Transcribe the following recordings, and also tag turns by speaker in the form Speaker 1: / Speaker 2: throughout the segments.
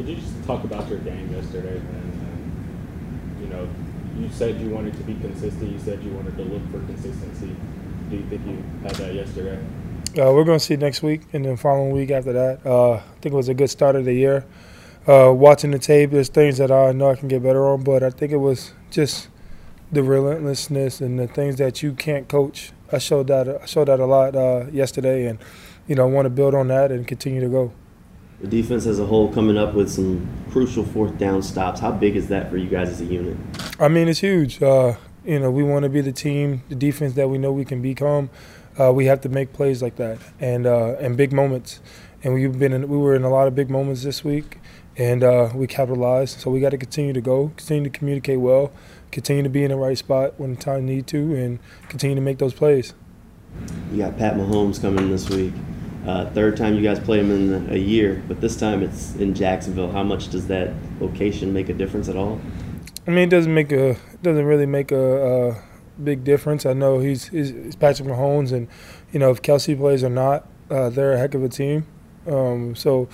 Speaker 1: could you just talk about your game yesterday? And, you know, you said you wanted to be consistent. You said you wanted to look for consistency. Do you think you had that yesterday?
Speaker 2: Uh, we're going to see next week and then following week after that. Uh, I think it was a good start of the year. Uh, watching the tape, there's things that I know I can get better on, but I think it was just the relentlessness and the things that you can't coach. I showed that I showed that a lot uh, yesterday, and you know, I want to build on that and continue to go.
Speaker 3: The defense as a whole coming up with some crucial fourth down stops. How big is that for you guys as a unit?
Speaker 2: I mean, it's huge. Uh, you know, we want to be the team, the defense that we know we can become. Uh, we have to make plays like that and uh, and big moments. And we've been in, we were in a lot of big moments this week, and uh, we capitalized. So we got to continue to go, continue to communicate well, continue to be in the right spot when time need to, and continue to make those plays.
Speaker 3: You got Pat Mahomes coming this week. Uh, third time you guys play him in a year, but this time it's in Jacksonville. How much does that location make a difference at all?
Speaker 2: I mean, it doesn't make a doesn't really make a, a big difference. I know he's, he's, he's Patrick Mahomes, and you know if Kelce plays or not, uh, they're a heck of a team. Um, so,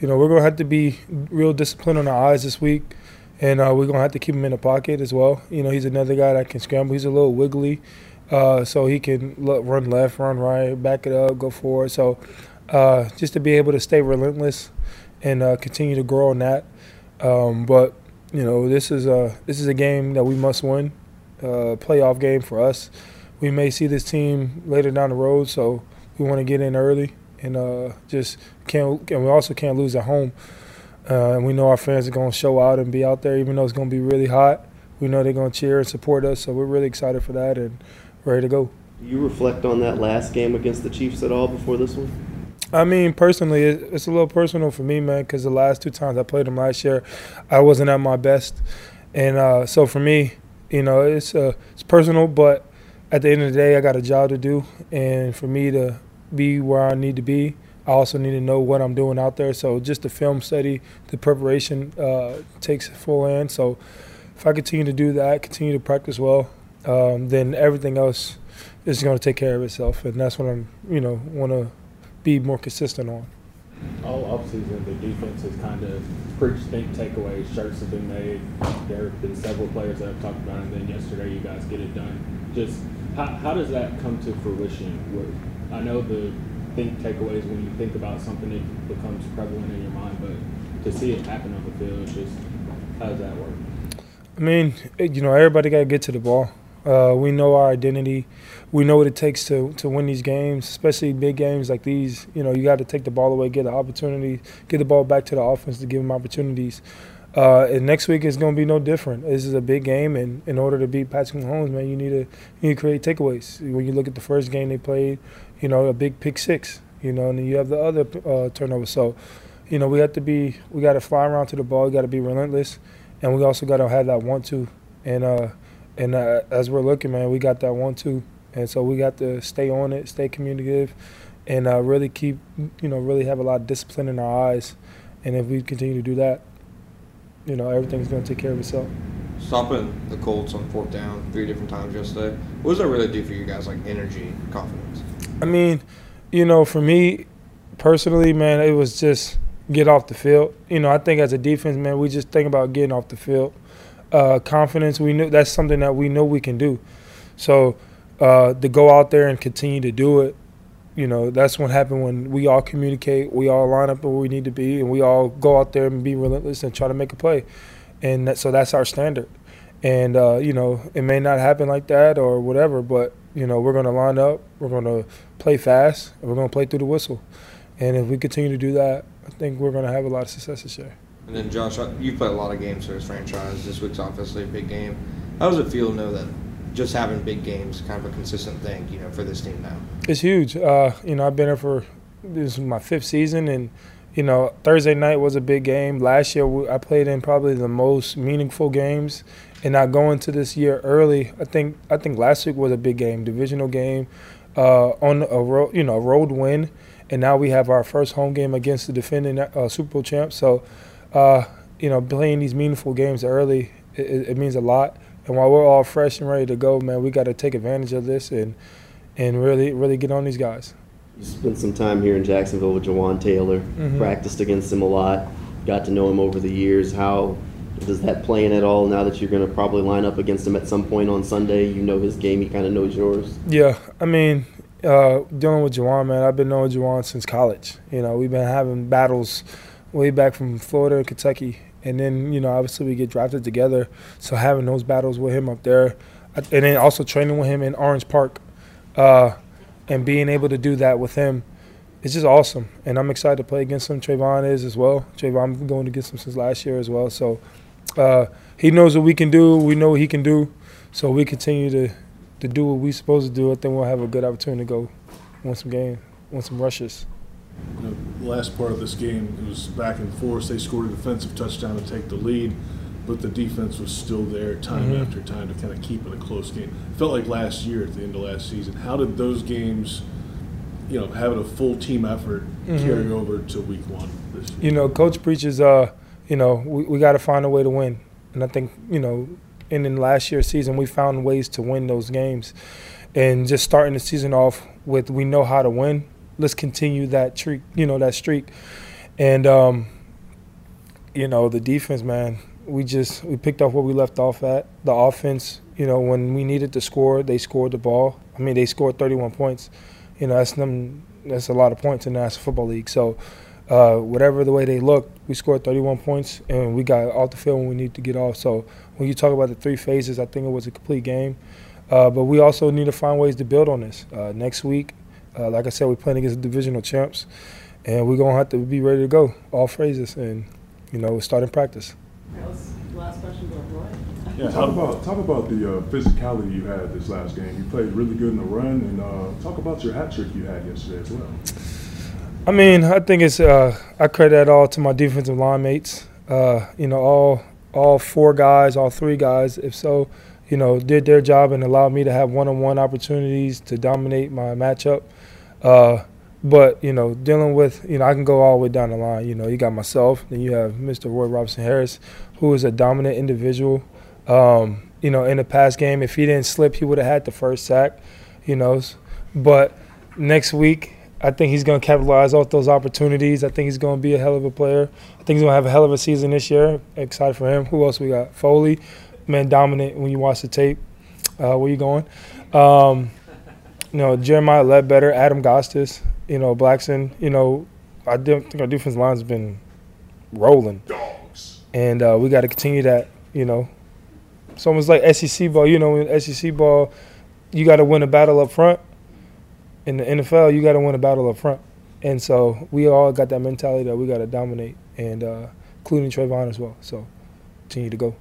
Speaker 2: you know, we're gonna have to be real disciplined on our eyes this week, and uh, we're gonna have to keep him in the pocket as well. You know, he's another guy that can scramble. He's a little wiggly, uh, so he can run left, run right, back it up, go forward. So, uh, just to be able to stay relentless and uh, continue to grow on that. Um, but you know, this is a this is a game that we must win, uh, playoff game for us. We may see this team later down the road, so we want to get in early and uh, just can't. And we also can't lose at home. Uh, and we know our fans are going to show out and be out there, even though it's going to be really hot. We know they're going to cheer and support us, so we're really excited for that and ready to go.
Speaker 3: Do you reflect on that last game against the Chiefs at all before this one?
Speaker 2: I mean, personally, it's a little personal for me, man, because the last two times I played them last year, I wasn't at my best, and uh, so for me, you know, it's uh, it's personal, but at the end of the day, I got a job to do, and for me to be where I need to be, I also need to know what I'm doing out there. So just the film study, the preparation uh, takes full end. So if I continue to do that, continue to practice well, um, then everything else is going to take care of itself, and that's what I'm, you know, want to be more consistent on.
Speaker 1: All offseason, the defense has kind of preached big takeaways. Shirts have been made. There have been several players that have talked about it. And then yesterday, you guys get it done. Just how, how does that come to fruition? I know the think takeaways when you think about something, it becomes prevalent in your mind. But to see it happen on the field, just how does that work?
Speaker 2: I mean, you know, everybody got to get to the ball. Uh, we know our identity. We know what it takes to, to win these games, especially big games like these. You know, you got to take the ball away, get the opportunity, get the ball back to the offense to give them opportunities. Uh, and next week is going to be no different. This is a big game, and in order to beat Patrick Mahomes, man, you need to you need to create takeaways. When you look at the first game they played, you know, a big pick six, you know, and then you have the other uh, turnovers. So, you know, we have to be, we got to fly around to the ball. We got to be relentless, and we also got to have that one two. And uh, and uh, as we're looking, man, we got that one too, and so we got to stay on it, stay communicative, and uh, really keep, you know, really have a lot of discipline in our eyes. And if we continue to do that, you know, everything's going to take care of itself.
Speaker 4: Stopping the Colts on fourth down three different times yesterday. What does that really do for you guys, like energy, confidence?
Speaker 2: I mean, you know, for me personally, man, it was just get off the field. You know, I think as a defense, man, we just think about getting off the field uh, confidence. We knew that's something that we know we can do. So uh, to go out there and continue to do it, you know, that's what happened when we all communicate, we all line up where we need to be, and we all go out there and be relentless and try to make a play. And that, so that's our standard. And uh, you know, it may not happen like that or whatever, but you know, we're going to line up, we're going to play fast, and we're going to play through the whistle. And if we continue to do that, I think we're going to have a lot of success this year.
Speaker 4: And then Josh, you've played a lot of games for this franchise. This week's obviously a big game. How does it feel to know that just having big games kind of a consistent thing, you know, for this team now?
Speaker 2: It's huge. Uh, you know, I've been here for this is my fifth season, and you know, Thursday night was a big game. Last year, I played in probably the most meaningful games, and not going to this year early. I think I think last week was a big game, divisional game, uh, on a road, you know, road win, and now we have our first home game against the defending uh, Super Bowl champ. So uh, you know, playing these meaningful games early, it, it, means a lot. And while we're all fresh and ready to go, man, we got to take advantage of this and and really really get on these guys.
Speaker 3: You spent some time here in Jacksonville with Jawaan Taylor, mm-hmm. practiced against him a lot. got to know him over the years. How does that play in at all now that you're going to probably line up against him at some point on Sunday? You know his game, he kind of knows yours.
Speaker 2: Yeah, I mean, uh, dealing with Jawaan, man, I've been knowing Jawaan since college. You know, we've been having battles way back from Florida Kentucky. And then, you know, obviously we get drafted together. So having those battles with him up there, and then also training with him in Orange Park, uh, and being able to do that with him, it's just awesome. And I'm excited to play against him. Travon is as well. Travon going against him since last year as well. So uh, he knows what we can do. We know what he can do. So we continue to to do what we're supposed to do. I think we'll have a good opportunity to go win some game, win some rushes.
Speaker 5: You know, the last part of this game it was back and forth. They scored a defensive touchdown to take the lead, but the defense was still there time
Speaker 2: Mhm.
Speaker 5: after time to kind of keep it a close game. It felt like last year at the end of last season. How did those games, you know, having a full team effort
Speaker 2: Mhm.
Speaker 5: carry over to week one this year?
Speaker 2: You know, coach preaches, uh, you know, we, we got to find a way to win. And I think, you know, in the last year's season, we found ways to win those games. And just starting the season off with we know how to win. Let's continue that streak, you know, that streak. And, um, you know, the defense, man, we just we picked off where we left off at. The offense, you know, when we needed to score, they scored the ball. I mean, they scored 31 points. You know, that's them. That's a lot of points in the National Football League. So, uh, whatever the way they looked, we scored 31 points, and we got off the field when we need to get off. So, when you talk about the three phases, I think it was a complete game. Uh, but we also need to find ways to build on this. Uh, next week, uh, like I said, we're playing against divisional champs, and we're gonna have to be ready to go, all phases, and you know, starting practice.
Speaker 6: That was the last question to Roy.
Speaker 5: Yeah,
Speaker 7: Talk about talk about the uh, physicality you had this last game. You played really good in the run, and uh, talk about your hat trick you had yesterday as well.
Speaker 2: I mean, I think it's uh, I credit that all to my defensive line mates. Uh, you know, all all four guys, all three guys, if so, you know, did their job and allowed me to have one-on-one opportunities to dominate my matchup. Uh, but you know, dealing with you know, I can go all the way down the line. You know, you got myself, then you have Mr. Roy Robertson-Harris, who is a dominant individual. Um, you know, in the past game, if he didn't slip, he would have had the first sack. You know, but next week I think he's going to capitalize off those opportunities. I think he's going to be a hell of a player. I think he's going to have a hell of a season this year. Excited for him. Who else we got? Foley, man, dominant when you watch the tape. Uh, where you going? Um, you know, Jeremiah Ledbetter, Adam Gotsis, you know, Blackson. You know, I don't think our defense line's been rolling,
Speaker 7: Dogs.
Speaker 2: and uh, we got to continue that. You know, it's almost like SEC ball. You know, in SEC ball, you got to win a battle up front in the NFL, you got to win a battle up front. And so we all got that mentality that we got to dominate, and uh, including Travon as well. So continue to go.